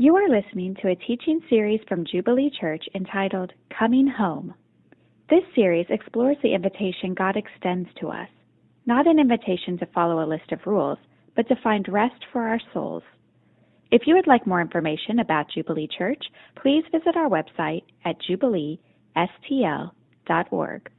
You are listening to a teaching series from Jubilee Church entitled Coming Home. This series explores the invitation God extends to us, not an invitation to follow a list of rules, but to find rest for our souls. If you would like more information about Jubilee Church, please visit our website at jubileestl.org.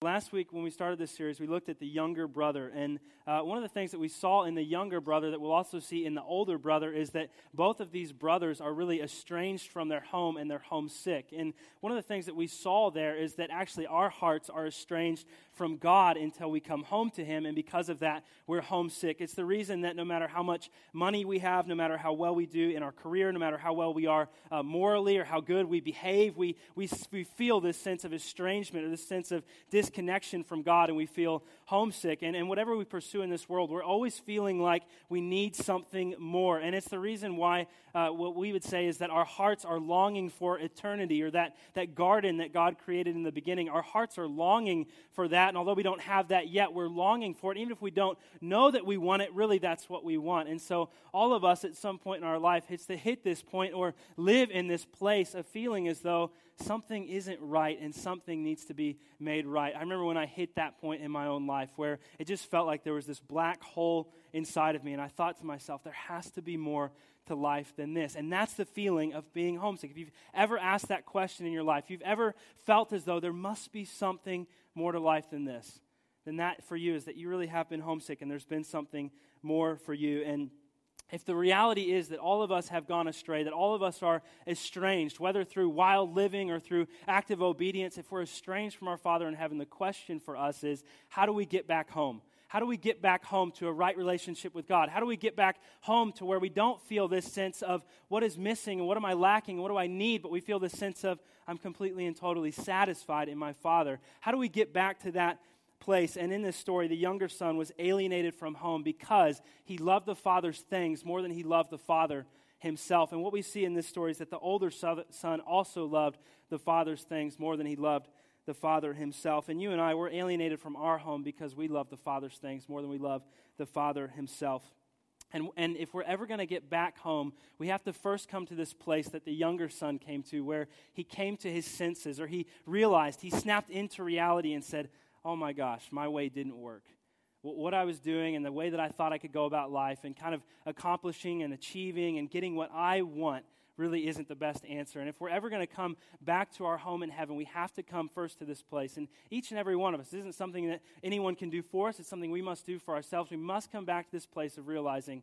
Last week, when we started this series, we looked at the younger brother. And uh, one of the things that we saw in the younger brother that we'll also see in the older brother is that both of these brothers are really estranged from their home and they're homesick. And one of the things that we saw there is that actually our hearts are estranged from God until we come home to Him. And because of that, we're homesick. It's the reason that no matter how much money we have, no matter how well we do in our career, no matter how well we are uh, morally or how good we behave, we, we, we feel this sense of estrangement or this sense of disconnection from God and we feel homesick. And, and whatever we pursue in this world, we're always feeling like we need something more. And it's the reason why uh, what we would say is that our hearts are longing for eternity or that, that garden that God created in the beginning. Our hearts are longing for that. And although we don't have that yet, we're longing for it. Even if we don't know that we want it, really that's what we want. And so all of us at some point in our life hits to hit this point or live in this place of feeling as though something isn't right and something needs to be made right. I remember when I hit that point in my own life where it just felt like there was this black hole inside of me, and I thought to myself, there has to be more to life than this. And that's the feeling of being homesick. If you've ever asked that question in your life, if you've ever felt as though there must be something more to life than this, then that for you is that you really have been homesick and there's been something more for you. And if the reality is that all of us have gone astray, that all of us are estranged, whether through wild living or through active obedience, if we're estranged from our Father in heaven, the question for us is how do we get back home? How do we get back home to a right relationship with God? How do we get back home to where we don't feel this sense of what is missing and what am I lacking and what do I need, but we feel this sense of I'm completely and totally satisfied in my Father? How do we get back to that place. And in this story, the younger son was alienated from home because he loved the father's things more than he loved the father himself. And what we see in this story is that the older son also loved the father's things more than he loved the father himself. And you and I, we're alienated from our home because we love the father's things more than we love the father himself. And, and if we're ever going to get back home, we have to first come to this place that the younger son came to, where he came to his senses, or he realized, he snapped into reality and said, oh my gosh, my way didn't work. What I was doing and the way that I thought I could go about life and kind of accomplishing and achieving and getting what I want really isn't the best answer. And if we're ever going to come back to our home in heaven, we have to come first to this place. And each and every one of us, isn't something that anyone can do for us, it's something we must do for ourselves. We must come back to this place of realizing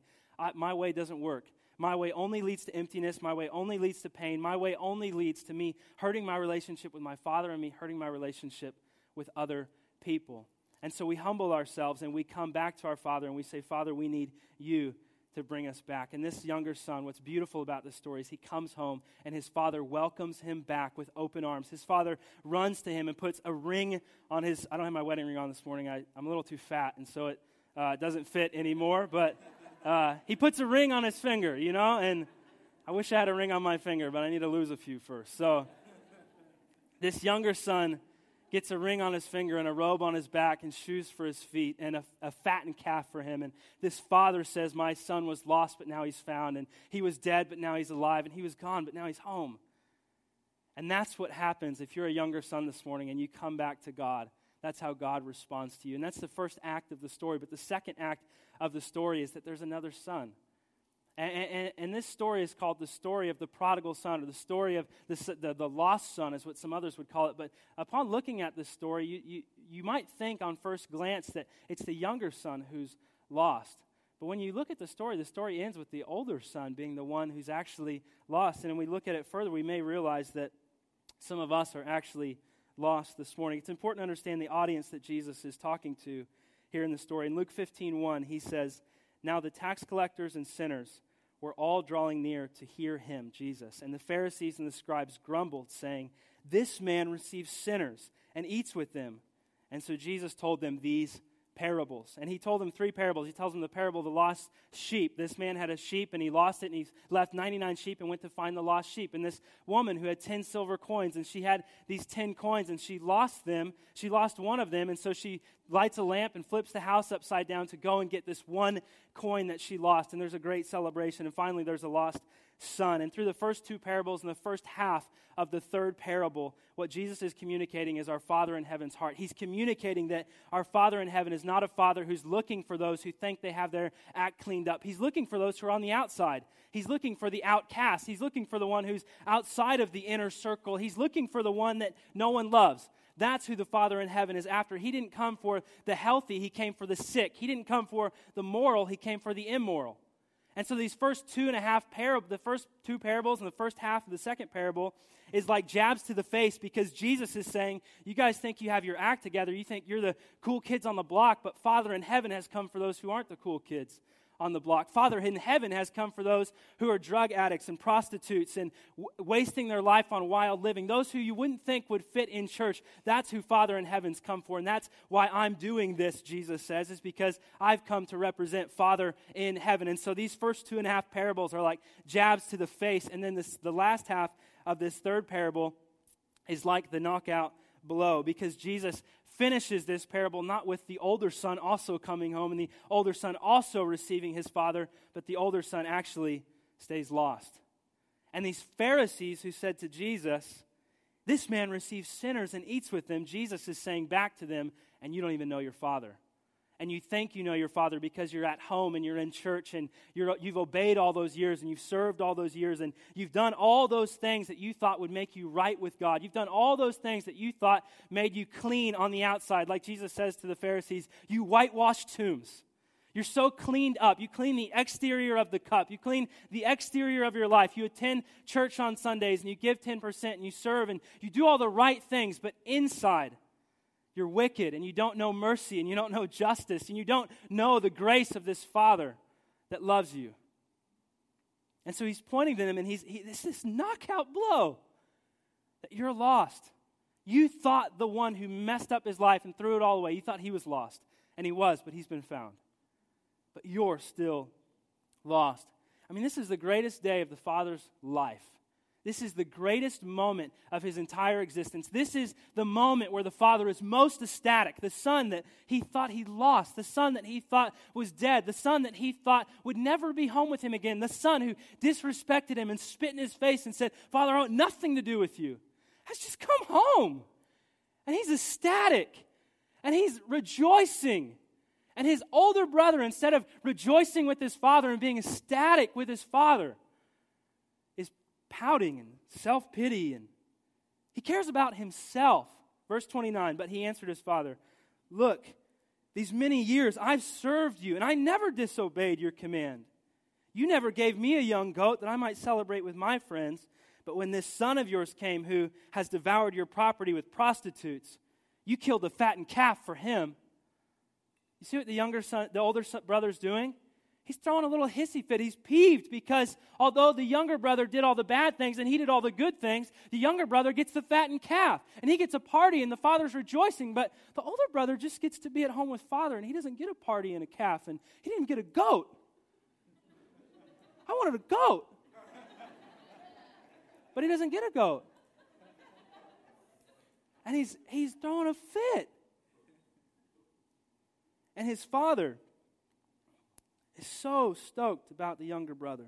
my way doesn't work. My way only leads to emptiness. My way only leads to pain. My way only leads to me hurting my relationship with my Father and me hurting my relationship with other people. And so we humble ourselves and we come back to our Father and we say, Father, we need you to bring us back. And this younger son, what's beautiful about this story is he comes home and his father welcomes him back with open arms. His father runs to him and puts a ring on his. I don't have my wedding ring on this morning. I, am a little too fat, and so it uh, doesn't fit anymore. But uh, he puts a ring on his finger, you know, and I wish I had a ring on my finger, but I need to lose a few first. So this younger son gets a ring on his finger and a robe on his back and shoes for his feet and a, a, fattened calf for him. And this father says, My son was lost, but now he's found. And he was dead, but now he's alive. And he was gone, but now he's home. And that's what happens if you're a younger son this morning and you come back to God. That's how God responds to you. And that's the first act of the story. But the second act of the story is that there's another son. And, and, and, this story is called the story of the prodigal son, or the story of the, the, the, lost son, is what some others would call it. But upon looking at this story, you, you, you might think on first glance that it's the younger son who's lost. But when you look at the story, the story ends with the older son being the one who's actually lost. And when we look at it further, we may realize that some of us are actually lost this morning. It's important to understand the audience that Jesus is talking to here in the story. In Luke 15 1, he says, Now the tax collectors and sinners were all drawing near to hear him, Jesus. And the Pharisees and the scribes grumbled, saying, This man receives sinners and eats with them. And so Jesus told them these parables. And he told them three parables. He tells them the parable of the lost sheep. This man had a sheep and he lost it and he left 99 sheep and went to find the lost sheep. And this woman who had 10 silver coins and she had these 10 coins and she lost them. She lost one of them and so she lights a lamp and flips the house upside down to go and get this one coin that she lost. And there's a great celebration. And finally, there's a lost son. And through the first two parables and the first half of the third parable, what Jesus is communicating is our Father in heaven's heart. He's communicating that our Father in heaven is not a Father who's looking for those who think they have their act cleaned up. He's looking for those who are on the outside. He's looking for the outcast. He's looking for the one who's outside of the inner circle. He's looking for the one that no one loves. That's who the Father in heaven is after. He didn't come for the healthy, He came for the sick. He didn't come for the moral, He came for the immoral. And so these first two and a half parables, the first two parables and the first half of the second parable is like jabs to the face because Jesus is saying, You guys think you have your act together. You think you're the cool kids on the block, but Father in heaven has come for those who aren't the cool kids on the block. Father in heaven has come for those who are drug addicts and prostitutes and w- wasting their life on wild living. Those who you wouldn't think would fit in church. That's who Father in heaven's come for. And that's why I'm doing this, Jesus says, is because I've come to represent Father in heaven. And so these first two and a half parables are like jabs to the face. And then this, the last half of this third parable is like the knockout blow because Jesus finishes this parable not with the older son also coming home and the older son also receiving his father, but the older son actually stays lost. And these Pharisees who said to Jesus, This man receives sinners and eats with them, Jesus is saying back to them, And you don't even know your father and you think you know your father because you're at home and you're in church and you have obeyed all those years and you've served all those years and you've done all those things that you thought would make you right with God. You've done all those things that you thought made you clean on the outside. Like Jesus says to the Pharisees, you whitewash tombs. You're so cleaned up. You clean the exterior of the cup. You clean the exterior of your life. You attend church on Sundays and you give 10% and you serve and you do all the right things, but inside, you're wicked and you don't know mercy and you don't know justice and you don't know the grace of this Father that loves you. And so he's pointing to them and he's, he, this this knockout blow that you're lost. You thought the one who messed up his life and threw it all away, you thought he was lost. And he was, but he's been found. But you're still lost. I mean, this is the greatest day of the Father's life. This is the greatest moment of his entire existence. This is the moment where the father is most ecstatic. The son that he thought he lost, the son that he thought was dead, the son that he thought would never be home with him again, the son who disrespected him and spit in his face and said, Father, I want nothing to do with you, has just come home. And he's ecstatic and he's rejoicing. And his older brother, instead of rejoicing with his father and being ecstatic with his father, pouting and self pity, and he cares about himself. Verse 29 But he answered his father, Look, these many years I've served you, and I never disobeyed your command. You never gave me a young goat that I might celebrate with my friends. But when this son of yours came who has devoured your property with prostitutes, you killed a fattened calf for him. You see what the younger son, the older son, brother's doing? He's throwing a little hissy fit. He's peeved because although the younger brother did all the bad things and he did all the good things, the younger brother gets the fattened calf and he gets a party and the father's rejoicing. But the older brother just gets to be at home with father and he doesn't get a party and a calf and he didn't get a goat. I wanted a goat. But he doesn't get a goat. And he's, he's throwing a fit. And his father, is so stoked about the younger brother.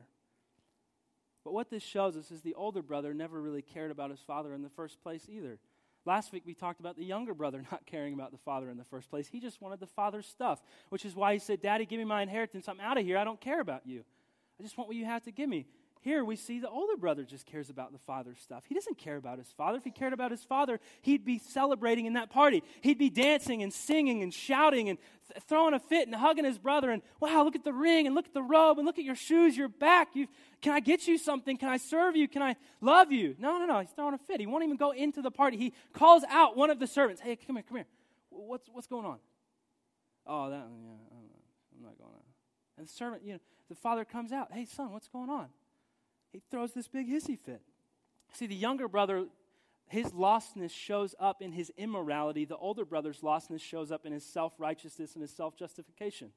But what this shows us is the older brother never really cared about his father in the first place either. Last week we talked about the younger brother not caring about the father in the first place. He just wanted the father's stuff, which is why he said, Daddy, give me my inheritance. I'm out of here. I don't care about you. I just want what you have to give me. Here we see the older brother just cares about the father's stuff. He doesn't care about his father. If he cared about his father, he'd be celebrating in that party. He'd be dancing and singing and shouting and th- throwing a fit and hugging his brother. And wow, look at the ring and look at the robe and look at your shoes, your back. You've, can I get you something? Can I serve you? Can I love you? No, no, no. He's throwing a fit. He won't even go into the party. He calls out one of the servants. Hey, come here, come here. What's, what's going on? Oh, that, yeah, I'm not going on. And the servant, you know, the father comes out. Hey, son, what's going on? He throws this big hissy fit. See, the younger brother, his lostness shows up in his immorality. The older brother's lostness shows up in his self righteousness and his self justification.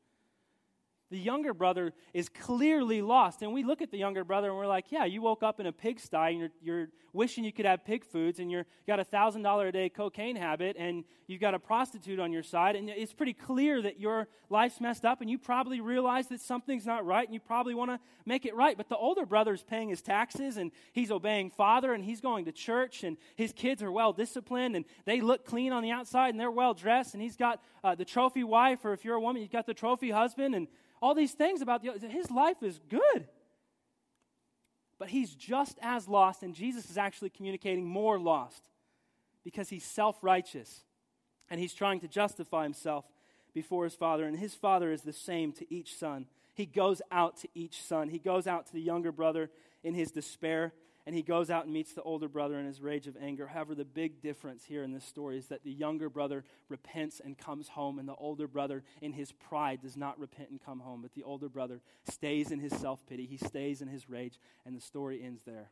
The younger brother is clearly lost. And we look at the younger brother and we're like, yeah, you woke up in a pigsty and you're, you're wishing you could have pig foods and you've got a $1,000 a day cocaine habit and you've got a prostitute on your side. And it's pretty clear that your life's messed up and you probably realize that something's not right and you probably want to make it right. But the older brother's paying his taxes and he's obeying father and he's going to church and his kids are well disciplined and they look clean on the outside and they're well dressed and he's got uh, the trophy wife or if you're a woman, you've got the trophy husband and all these things about the, his life is good. But he's just as lost, and Jesus is actually communicating more lost because he's self righteous and he's trying to justify himself before his father. And his father is the same to each son. He goes out to each son, he goes out to the younger brother in his despair and he goes out and meets the older brother in his rage of anger. However, the big difference here in this story is that the younger brother repents and comes home, and the older brother, in his pride, does not repent and come home. But the older brother stays in his self pity, he stays in his rage, and the story ends there.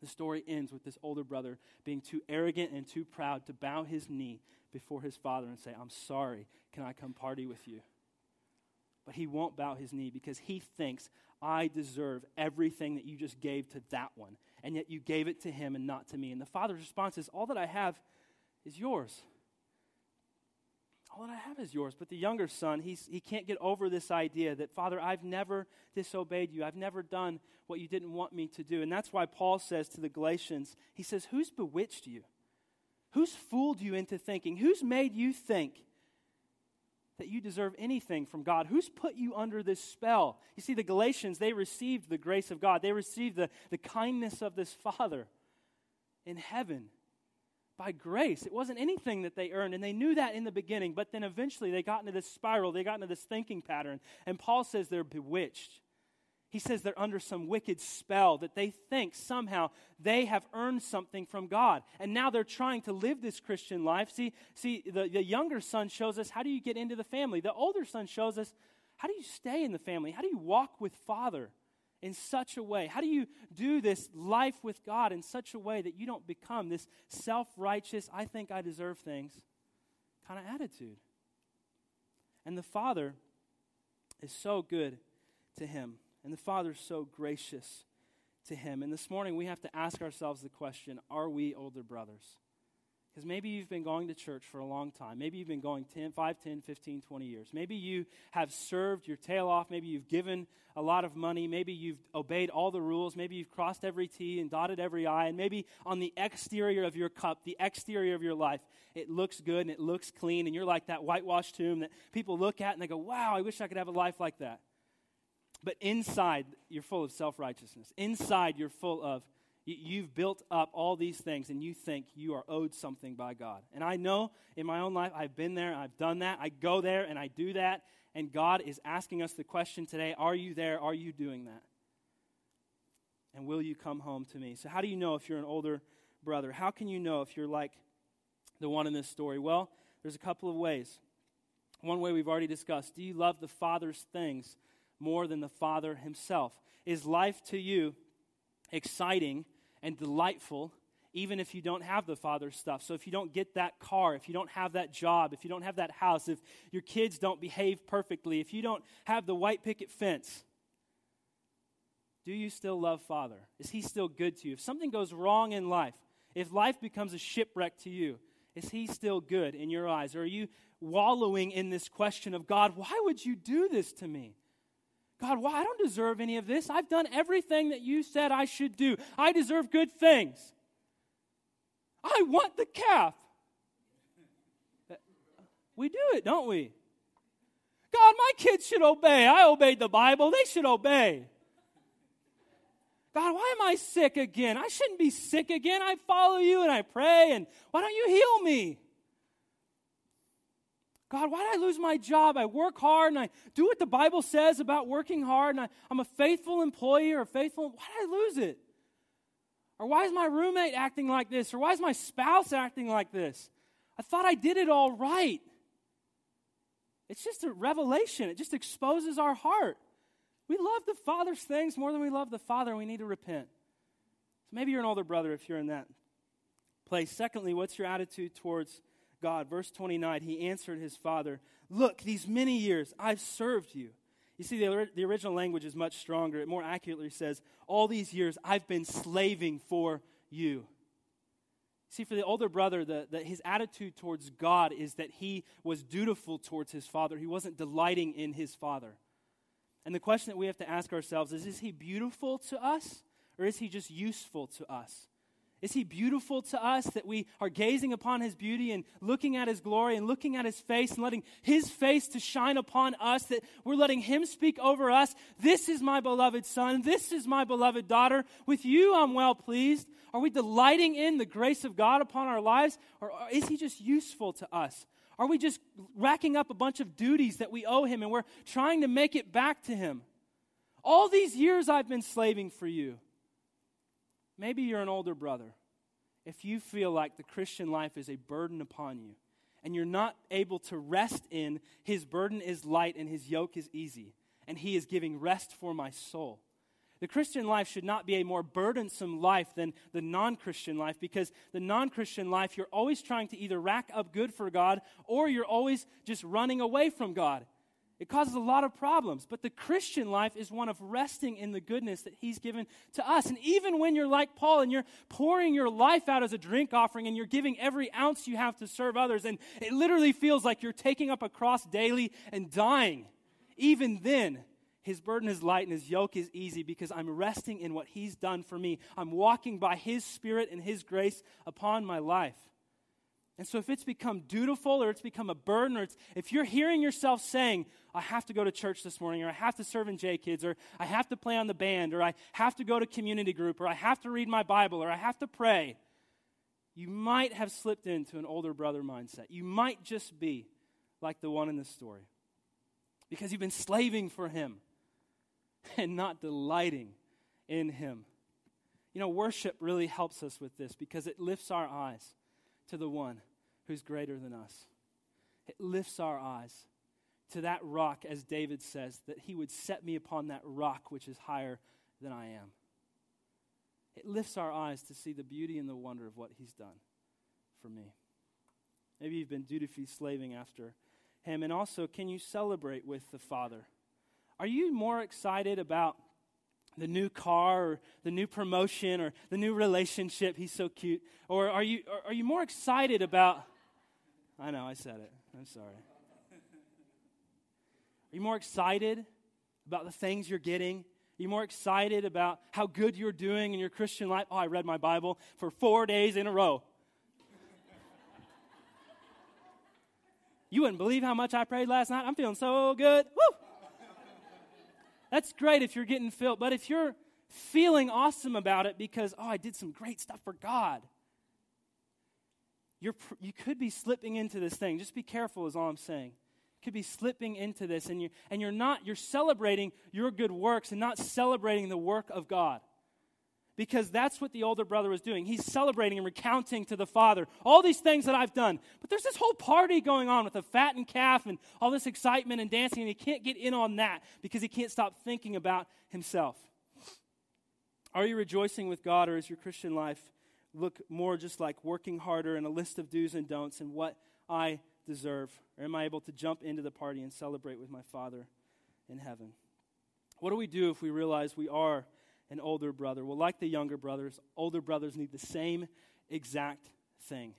The story ends with this older brother being too arrogant and too proud to bow his knee before his father and say, I'm sorry, can I come party with you? But he won't bow his knee because he thinks, I deserve everything that you just gave to that one and yet you gave it to him and not to me. And the father's response is, All that I have is yours. All that I have is yours. But the younger son, he's, he can't get over this idea that, Father, I've never disobeyed you. I've never done what you didn't want me to do. And that's why Paul says to the Galatians, he says, Who's bewitched you? Who's fooled you into thinking? Who's made you think that you deserve anything from God? Who's put you under this spell? You see, the Galatians, they received the grace of God, they received the, the kindness of this Father in heaven by grace. It wasn't anything that they earned, and they knew that in the beginning, but then eventually they got into this spiral, they got into this thinking pattern, and Paul says they're bewitched. He says they're under some wicked spell that they think somehow they have earned something from God. And now they're trying to live this Christian life. See, see the, the younger son shows us how do you get into the family. The older son shows us how do you stay in the family? How do you walk with Father in such a way? How do you do this life with God in such a way that you don't become this self righteous, I think I deserve things kind of attitude? And the Father is so good to him. And the Father's so gracious to him. And this morning we have to ask ourselves the question are we older brothers? Because maybe you've been going to church for a long time. Maybe you've been going 10, 5, 10, 15, 20 years. Maybe you have served your tail off. Maybe you've given a lot of money. Maybe you've obeyed all the rules. Maybe you've crossed every T and dotted every I. And maybe on the exterior of your cup, the exterior of your life, it looks good and it looks clean. And you're like that whitewashed tomb that people look at and they go, wow, I wish I could have a life like that. But inside, you're full of self righteousness. Inside, you're full of, you've built up all these things and you think you are owed something by God. And I know in my own life, I've been there, I've done that. I go there and I do that. And God is asking us the question today Are you there? Are you doing that? And will you come home to me? So, how do you know if you're an older brother? How can you know if you're like the one in this story? Well, there's a couple of ways. One way we've already discussed do you love the Father's things more than the Father himself? Is life to you exciting and delightful even if you don't have the Father's stuff? So, if you don't get that car, if you don't have that job, if you don't have that house, if your kids don't behave perfectly, if you don't have the white picket fence, do you still love Father? Is He still good to you? If something goes wrong in life, if life becomes a shipwreck to you, is He still good in your eyes? Or are you wallowing in this question of God, why would you do this to me? God, why? I don't deserve any of this. I've done everything that you said I should do. I deserve good things. I want the calf. We do it, don't we? God, my kids should obey. I obeyed the Bible. They should obey. God, why am I sick again? I shouldn't be sick again. I follow you and I pray, and why don't you heal me? God, why did I lose my job? I work hard and I do what the Bible says about working hard and I, am a faithful employee or faithful. Why did I lose it? Or why is my roommate acting like this? Or why is my spouse acting like this? I thought I did it all right. It's just a revelation, it just exposes our heart. We love the Father's things more than we love the Father, and we need to repent. So maybe you're an older brother if you're in that place. Secondly, what's your attitude towards God. Verse 29, he answered his father, Look, these many years I've served you. You see, the, the original language is much stronger. It more accurately says, All these years I've been slaving for you. See, for the older brother, the, the, his attitude towards God is that he was dutiful towards his father. He wasn't delighting in his father. And the question that we have to ask ourselves is Is he beautiful to us, or is he just useful to us? Is he beautiful to us that we are gazing upon his beauty and looking at his glory and looking at his face and letting his face to shine upon us, that we're letting him speak over us? This is my beloved son. This is my beloved daughter. With you I'm well pleased. Are we delighting in the grace of God upon our lives? Or is he just useful to us? Are we just racking up a bunch of duties that we owe him and we're trying to make it back to him? All these years I've been slaving for you. Maybe you're an older brother. If you feel like the Christian life is a burden upon you and you're not able to rest in his burden is light and his yoke is easy, and he is giving rest for my soul. The Christian life should not be a more burdensome life than the non Christian life because the non Christian life, you're always trying to either rack up good for God or you're always just running away from God. It causes a lot of problems. But the Christian life is one of resting in the goodness that He's given to us. And even when you're like Paul and you're pouring your life out as a drink offering and you're giving every ounce you have to serve others, and it literally feels like you're taking up a cross daily and dying, even then, His burden is light and His yoke is easy because I'm resting in what He's done for me. I'm walking by His Spirit and His grace upon my life. And so, if it's become dutiful or it's become a burden, or it's, if you're hearing yourself saying, I have to go to church this morning, or I have to serve in J Kids, or I have to play on the band, or I have to go to community group, or I have to read my Bible, or I have to pray, you might have slipped into an older brother mindset. You might just be like the one in the story because you've been slaving for him and not delighting in him. You know, worship really helps us with this because it lifts our eyes to the one who's greater than us. It lifts our eyes to that rock, as David says, that he would set me upon that rock which is higher than I am. It lifts our eyes to see the beauty and the wonder of what he's done for me. Maybe you've been dutifully slaving after him. And also, can you celebrate with the Father? Are you more excited about the new car or the new promotion or the new relationship. He's so cute. Or are you, are you more excited about, I know, I said it. I'm sorry. Are you more excited about the things you're getting? Are you more excited about how good you're doing in your Christian life? Oh, I read my Bible for four days in a row. you wouldn't believe how much I prayed last night. I'm feeling so good. Woo! That's great if you're getting filled. But if you're feeling awesome about it because, oh, I did some great stuff for God, you're, you could be slipping into this thing. Just be careful, is all I'm saying. You could be slipping into this, and, you, and you're not, you're celebrating your good works and not celebrating the work of God because that's what the older brother was doing. He's celebrating and recounting to the father all these things that I've done. But there's this whole party going on with a fattened calf and all this excitement and dancing, and he can't get in on that because he can't stop thinking about himself. Are you rejoicing with God, or is your Christian life look more just like working harder and a list of do's and don'ts and what I deserve? Or am I able to jump into the party and celebrate with my Father in heaven? What do we do if we realize we are an older brother. Well, like the younger brothers, older brothers need the same exact thing.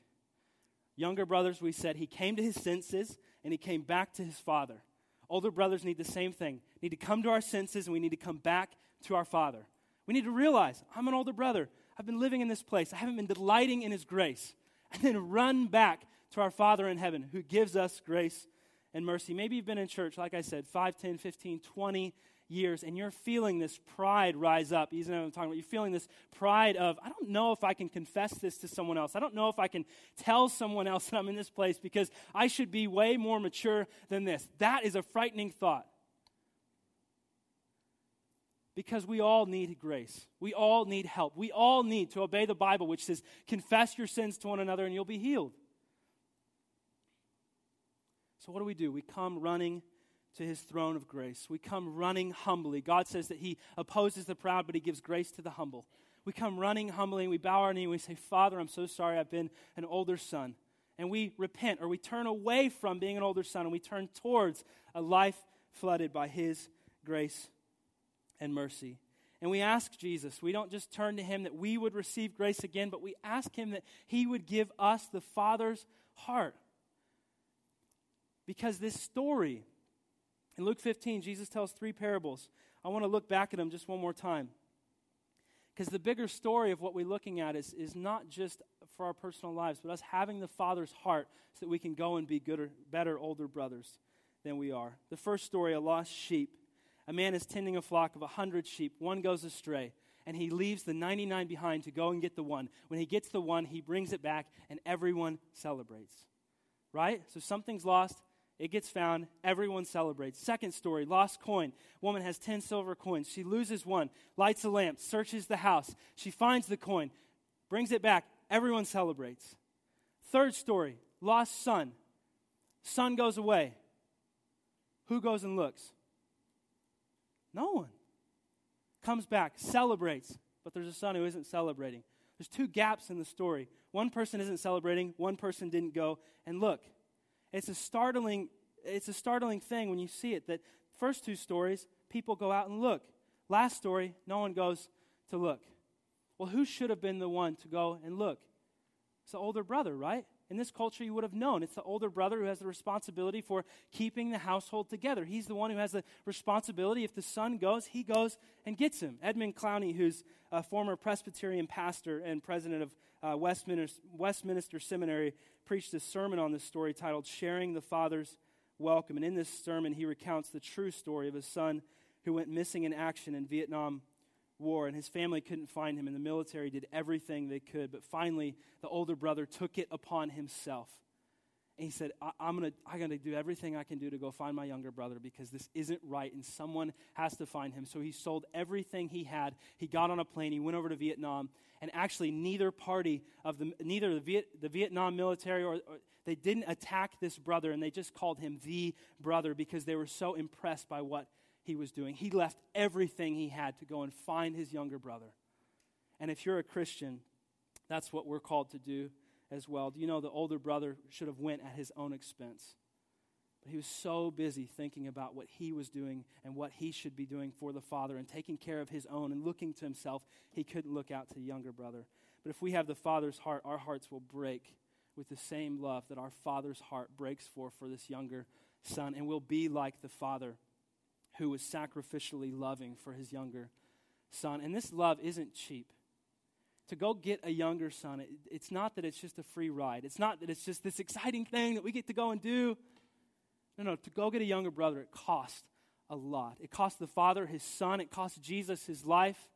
Younger brothers, we said, he came to his senses and he came back to his father. Older brothers need the same thing. need to come to our senses and we need to come back to our father. We need to realize I'm an older brother. I've been living in this place. I haven't been delighting in his grace. And then run back to our Father in heaven who gives us grace and mercy. Maybe you've been in church, like I said, 5, 10, 15, 20 years and you're feeling this pride rise up. You know what I'm talking about? You're feeling this pride of, I don't know if I can confess this to someone else. I don't know if I can tell someone else that I'm in this place because I should be way more mature than this. That is a frightening thought. Because we all need grace. We all need help. We all need to obey the Bible, which says, confess your sins to one another and you'll be healed. So, what do we do? We come running to his throne of grace. We come running humbly. God says that he opposes the proud, but he gives grace to the humble. We come running humbly and we bow our knee and we say, Father, I'm so sorry I've been an older son. And we repent or we turn away from being an older son and we turn towards a life flooded by his grace and mercy. And we ask Jesus, we don't just turn to him that we would receive grace again, but we ask him that he would give us the Father's heart. Because this story, in Luke 15, Jesus tells three parables. I want to look back at them just one more time. Because the bigger story of what we're looking at is, is not just for our personal lives, but us having the Father's heart so that we can go and be gooder, better older brothers than we are. The first story, a lost sheep. A man is tending a flock of a hundred sheep. One goes astray, and he leaves the 99 behind to go and get the one. When he gets the one, he brings it back, and everyone celebrates. Right? So something's lost, it gets found, everyone celebrates. Second story, lost coin. Woman has 10 silver coins. She loses one, lights a lamp, searches the house. She finds the coin, brings it back, everyone celebrates. Third story, lost son. Son goes away. Who goes and looks? No one. Comes back, celebrates, but there's a son who isn't celebrating. There's two gaps in the story. One person isn't celebrating, one person didn't go and look. It's a startling it's a startling thing when you see it that first two stories people go out and look. Last story, no one goes to look. Well, who should have been the one to go and look? It's the older brother, right? In this culture, you would have known it's the older brother who has the responsibility for keeping the household together. He's the one who has the responsibility. If the son goes, he goes and gets him. Edmund Clowney, who's a former Presbyterian pastor and president of uh, Westminster, Westminster Seminary, preached a sermon on this story titled Sharing the Father's Welcome. And in this sermon, he recounts the true story of a son who went missing in action in Vietnam war, and his family couldn't find him, and the military did everything they could. But finally, the older brother took it upon himself. And he said, I- am going to I'm going to do everything I can do to go find my younger brother because this isn't right, and someone has to find him. So he sold everything he had. He got on a plane, he went over to Vietnam, and actually, neither party of the, neither the, Viet, the Vietnam military or, or they didn't attack this brother, and they just called him the brother because they were so impressed by what he was doing. He left everything he had to go and find his younger brother. And if you're a Christian, that's what we're called to do as well. Do you know the older brother should have went at his own expense? But he was so busy thinking about what he was doing and what he should be doing for the father and taking care of his own and looking to himself, he couldn't look out to the younger brother. But if we have the father's heart, our hearts will break with the same love that our father's heart breaks for for this younger son and we'll be like the father who was sacrificially loving for his younger son. And this love isn't cheap. To go get a younger son, it, it's not that it's just a free ride. It's not that it's just this exciting thing that we get to go and do. No, no, to go get a younger brother, it cost a lot. It cost the father his son, it cost Jesus his life,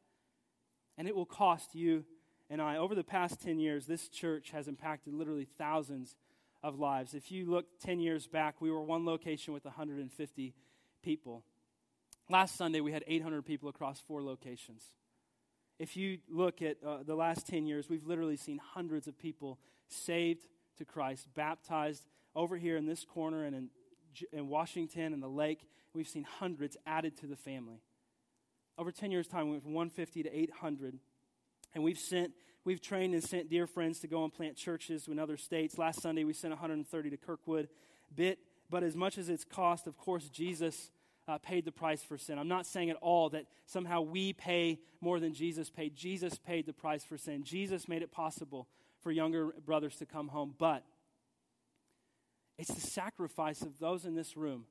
and it will cost you and I. Over the past 10 years, this church has impacted literally thousands of lives. If you look 10 years back, we were one location with 150 people. Last Sunday, we had 800 people across four locations. If you look at uh, the last 10 years, we've literally seen hundreds of people saved to Christ, baptized over here in this corner and in, in Washington and the lake. We've seen hundreds added to the family. Over 10 years' time, we went from 150 to 800. And we've sent, we've trained and sent dear friends to go and plant churches in other states. Last Sunday, we sent 130 to Kirkwood. Bit, but as much as it's cost, of course, Jesus uh, paid the price for sin. I'm not saying at all that somehow we pay more than Jesus paid. Jesus paid the price for sin. Jesus made it possible for younger brothers to come home. But it's the sacrifice of those in this room,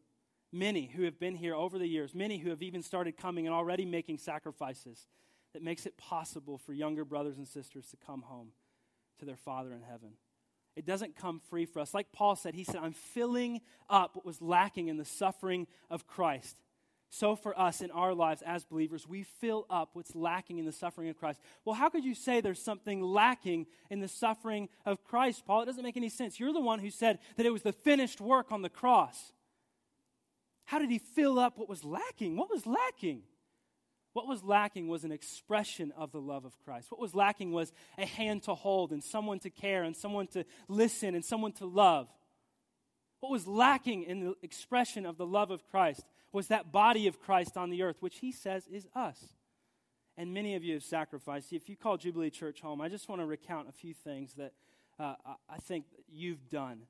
many who have been here over the years, many who have even started coming and already making sacrifices, that makes it possible for younger brothers and sisters to come home to their Father in heaven. It doesn't come free for us. Like Paul said, he said, I'm filling up what was lacking in the suffering of Christ. So for us in our lives as believers, we fill up what's lacking in the suffering of Christ. Well, how could you say there's something lacking in the suffering of Christ, Paul? It doesn't make any sense. You're the one who said that it was the finished work on the cross. How did he fill up what was lacking? What was lacking? What was lacking was an expression of the love of Christ. What was lacking was a hand to hold and someone to care and someone to listen and someone to love. What was lacking in the expression of the love of Christ was that body of Christ on the earth, which he says is us. And many of you have sacrificed. If you call Jubilee Church home, I just want to recount a few things that uh, I think you've done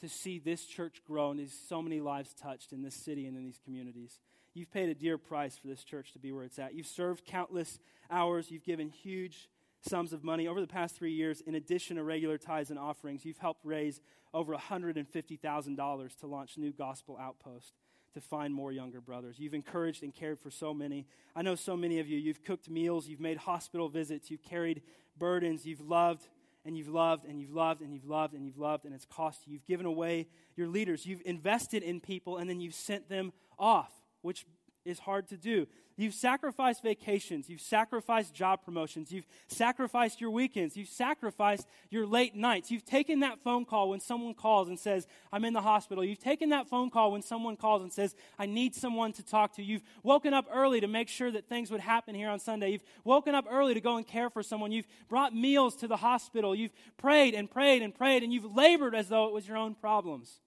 to see this church grow and so many lives touched in this city and in these communities. You've paid a dear price for this church to be where it's at. You've served countless hours. You've given huge sums of money. Over the past three years, in addition to regular tithes and offerings, you've helped raise over $150,000 to launch New Gospel Outpost to find more younger brothers. You've encouraged and cared for so many. I know so many of you. You've cooked meals, you've made hospital visits, you've carried burdens, you've loved and you've loved and you've loved and you've loved and you've loved and it's cost you. You've given away your leaders. You've invested in people and then you've sent them off, which is hard to do. You've sacrificed vacations. You've sacrificed job promotions. You've sacrificed your weekends. You've sacrificed your late nights. You've taken that phone call when someone calls and says, I'm in the hospital. You've taken that phone call when someone calls and says, I need someone to talk to. You've woken up early to make sure that things would happen here on Sunday. You've woken up early to go and care for someone. You've brought meals to the hospital. You've prayed and prayed and prayed, and you've labored as though it was your own problems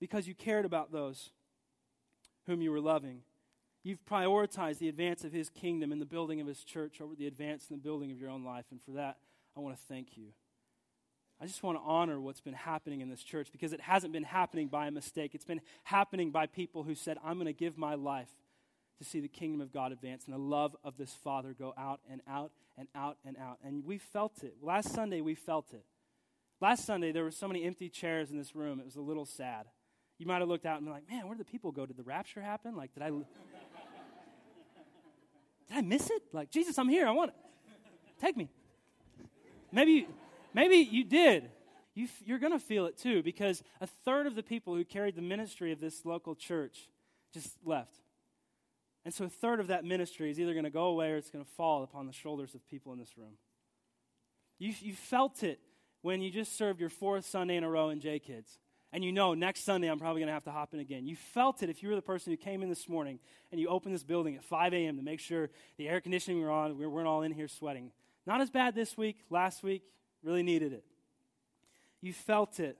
because you cared about those whom you were loving. You've prioritized the advance of his kingdom and the building of his church over the advance and the building of your own life. And for that, I want to thank you. I just want to honor what's been happening in this church because it hasn't been happening by a mistake. It's been happening by people who said, I'm going to give my life to see the kingdom of God advance and the love of this Father go out and out and out and out. And we felt it. Last Sunday, we felt it. Last Sunday, there were so many empty chairs in this room, it was a little sad. You might have looked out and been like, man, where did the people go? Did the rapture happen? Like, did I. Did I miss it? Like, Jesus, I'm here. I want it. Take me. Maybe, maybe you did. You, you're going to feel it too because a third of the people who carried the ministry of this local church just left. And so a third of that ministry is either going to go away or it's going to fall upon the shoulders of people in this room. You, you felt it when you just served your fourth Sunday in a row in J Kids and you know next Sunday I'm probably going to have to hop in again. You felt it if you were the person who came in this morning and you opened this building at 5 a.m. to make sure the air conditioning were on, we weren't all in here sweating. Not as bad this week, last week, really needed it. You felt it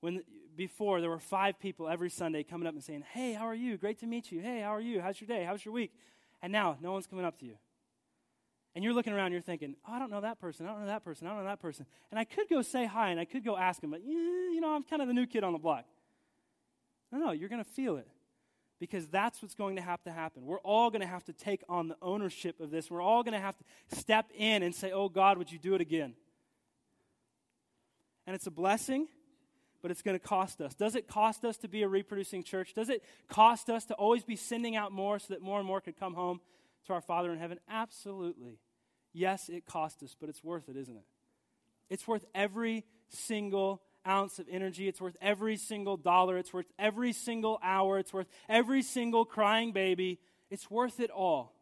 when before there were five people every Sunday coming up and saying, Hey, how are you? Great to meet you. Hey, how are you? How's your day? How's your week? And now no one's coming up to you. And you're looking around, you're thinking, oh, I don't know that person, I don't know that person, I don't know that person. And I could go say hi and I could go ask him, but yeah, you know, I'm kind of the new kid on the block. No, no, you're going to feel it because that's what's going to have to happen. We're all going to have to take on the ownership of this. We're all going to have to step in and say, Oh, God, would you do it again? And it's a blessing, but it's going to cost us. Does it cost us to be a reproducing church? Does it cost us to always be sending out more so that more and more could come home? To our Father in heaven? Absolutely. Yes, it cost us, but it's worth it, isn't it? It's worth every single ounce of energy. It's worth every single dollar. It's worth every single hour. It's worth every single crying baby. It's worth it all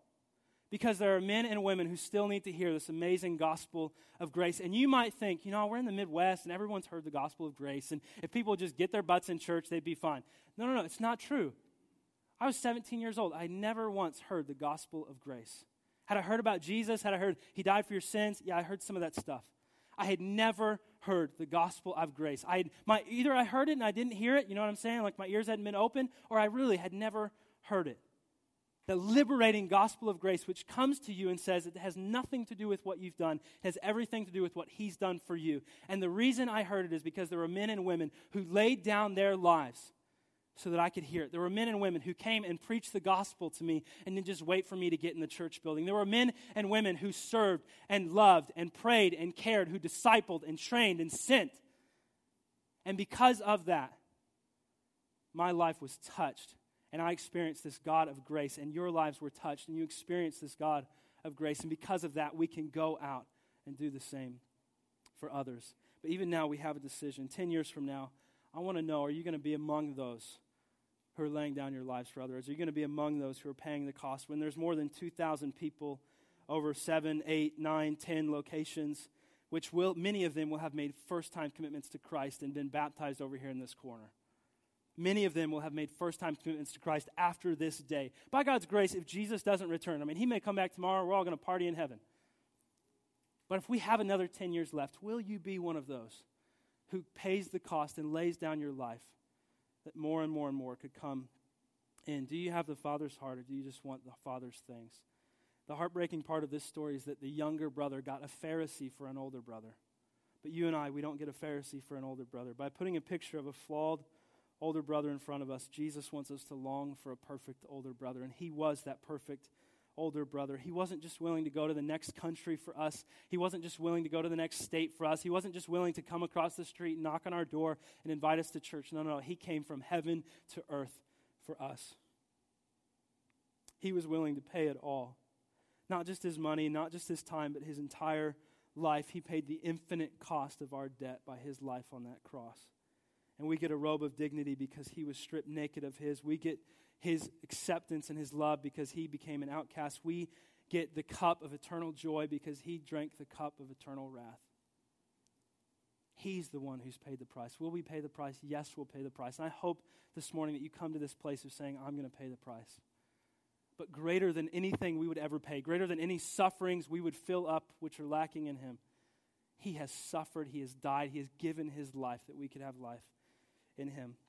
because there are men and women who still need to hear this amazing gospel of grace. And you might think, you know, we're in the Midwest and everyone's heard the gospel of grace. And if people just get their butts in church, they'd be fine. No, no, no, it's not true. I was 17 years old. I never once heard the gospel of grace. Had I heard about Jesus? Had I heard he died for your sins? Yeah, I heard some of that stuff. I had never heard the gospel of grace. I had, my, either I heard it and I didn't hear it, you know what I'm saying? Like my ears hadn't been open, or I really had never heard it. The liberating gospel of grace, which comes to you and says it has nothing to do with what you've done, it has everything to do with what he's done for you. And the reason I heard it is because there were men and women who laid down their lives so that I could hear it. There were men and women who came and preached the gospel to me and didn't just wait for me to get in the church building. There were men and women who served and loved and prayed and cared, who discipled and trained and sent. And because of that, my life was touched and I experienced this God of grace, and your lives were touched and you experienced this God of grace. And because of that, we can go out and do the same for others. But even now, we have a decision. Ten years from now, I want to know are you going to be among those who are laying down your lives for others? Are you going to be among those who are paying the cost when there's more than 2,000 people over seven, eight, nine, ten locations, which will, many of them will have made first time commitments to Christ and been baptized over here in this corner? Many of them will have made first time commitments to Christ after this day. By God's grace, if Jesus doesn't return, I mean, he may come back tomorrow, we're all going to party in heaven. But if we have another 10 years left, will you be one of those who pays the cost and lays down your life? That more and more and more could come in. Do you have the Father's heart or do you just want the Father's things? The heartbreaking part of this story is that the younger brother got a Pharisee for an older brother. But you and I, we don't get a Pharisee for an older brother. By putting a picture of a flawed older brother in front of us, Jesus wants us to long for a perfect older brother. And he was that perfect older brother. He wasn't just willing to go to the next country for us. He wasn't just willing to go to the next state for us. He wasn't just willing to come across the street, knock on our door, and invite us to church. No, no, no. He came from heaven to earth for us. He was willing to pay it all. Not just his money, not just his time, but his entire life. He paid the infinite cost of our debt by his life on that cross. And we get a robe of dignity because he was stripped naked of his. We get his acceptance and his love because he became an outcast. We get the cup of eternal joy because he drank the cup of eternal wrath. He's the one who's paid the price. Will we pay the price? Yes, we'll pay the price. And I hope this morning that you come to this place of saying, I'm going to pay the price. But greater than anything we would ever pay, greater than any sufferings we would fill up which are lacking in him, he has suffered, he has died, he has given his life that we could have life in him.